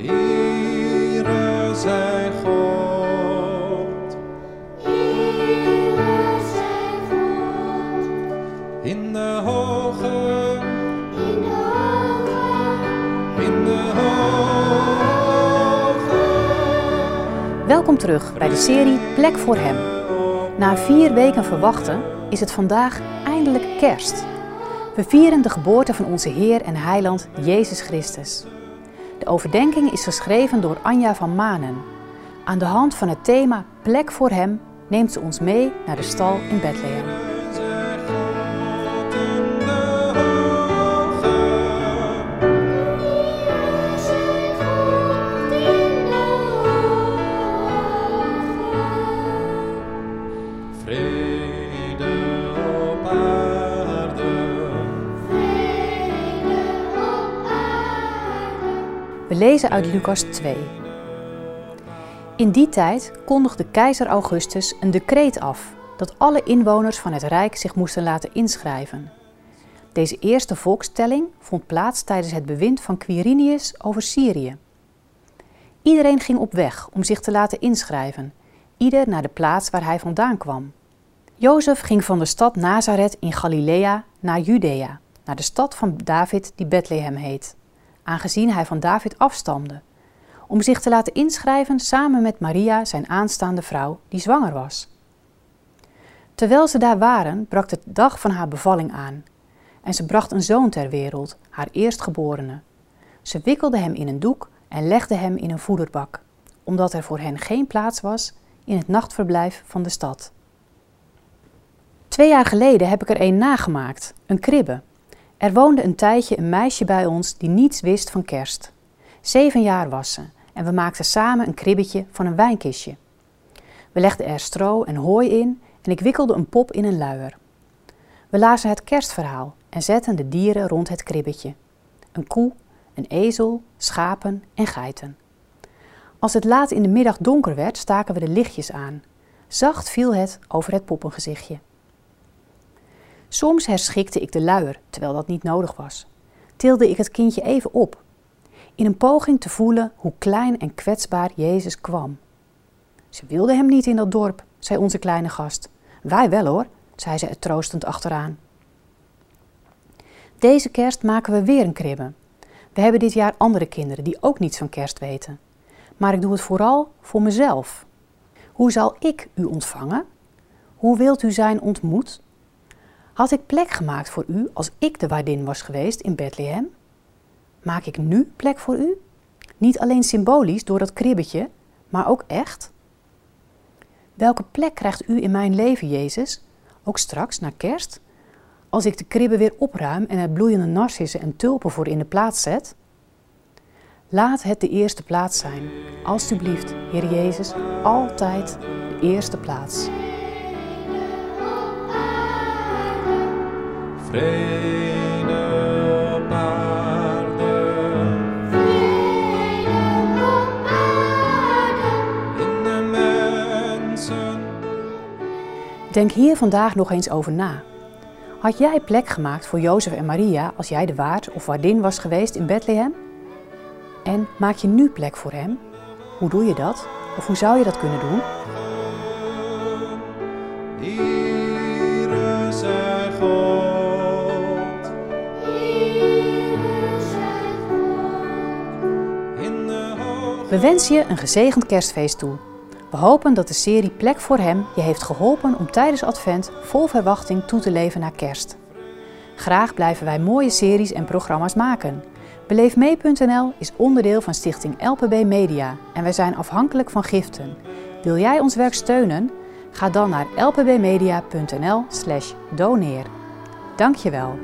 Hier zijn God. Hier zijn God. In de hoge. In de hoge. In de hoge. Welkom terug bij de serie Plek voor Hem. Na vier weken verwachten is het vandaag eindelijk kerst. We vieren de geboorte van onze Heer en Heiland Jezus Christus. De overdenking is geschreven door Anja van Manen. Aan de hand van het thema Plek voor Hem neemt ze ons mee naar de stal in Bethlehem. Lezen uit Lucas 2. In die tijd kondigde keizer Augustus een decreet af dat alle inwoners van het Rijk zich moesten laten inschrijven. Deze eerste volkstelling vond plaats tijdens het bewind van Quirinius over Syrië. Iedereen ging op weg om zich te laten inschrijven, ieder naar de plaats waar hij vandaan kwam. Jozef ging van de stad Nazareth in Galilea naar Judea, naar de stad van David die Bethlehem heet aangezien hij van David afstamde, om zich te laten inschrijven samen met Maria, zijn aanstaande vrouw, die zwanger was. Terwijl ze daar waren, brak de dag van haar bevalling aan, en ze bracht een zoon ter wereld, haar eerstgeborene. Ze wikkelde hem in een doek en legde hem in een voederbak, omdat er voor hen geen plaats was in het nachtverblijf van de stad. Twee jaar geleden heb ik er een nagemaakt, een kribbe, er woonde een tijdje een meisje bij ons die niets wist van kerst. Zeven jaar was ze en we maakten samen een kribbetje van een wijnkistje. We legden er stro en hooi in en ik wikkelde een pop in een luier. We lazen het kerstverhaal en zetten de dieren rond het kribbetje. Een koe, een ezel, schapen en geiten. Als het laat in de middag donker werd, staken we de lichtjes aan. Zacht viel het over het poppengezichtje. Soms herschikte ik de luier, terwijl dat niet nodig was. Tilde ik het kindje even op, in een poging te voelen hoe klein en kwetsbaar Jezus kwam. Ze wilde hem niet in dat dorp, zei onze kleine gast. Wij wel hoor, zei ze er troostend achteraan. Deze kerst maken we weer een kribbe. We hebben dit jaar andere kinderen die ook niets van kerst weten. Maar ik doe het vooral voor mezelf. Hoe zal ik u ontvangen? Hoe wilt u zijn ontmoet? Had ik plek gemaakt voor u als ik de waardin was geweest in Bethlehem? Maak ik nu plek voor u? Niet alleen symbolisch door dat kribbetje, maar ook echt? Welke plek krijgt u in mijn leven, Jezus? Ook straks, na kerst? Als ik de kribbe weer opruim en er bloeiende narcissen en tulpen voor in de plaats zet? Laat het de eerste plaats zijn. Alsjeblieft, Heer Jezus, altijd de eerste plaats. Denk hier vandaag nog eens over na. Had jij plek gemaakt voor Jozef en Maria als jij de waard of waardin was geweest in Bethlehem? En maak je nu plek voor hem? Hoe doe je dat? Of hoe zou je dat kunnen doen? We wensen je een gezegend kerstfeest toe. We hopen dat de serie Plek voor Hem je heeft geholpen om tijdens Advent vol verwachting toe te leven naar kerst. Graag blijven wij mooie series en programma's maken. Beleefmee.nl is onderdeel van stichting LPB Media en wij zijn afhankelijk van giften. Wil jij ons werk steunen? Ga dan naar lpbmedia.nl/slash doneer. Dankjewel.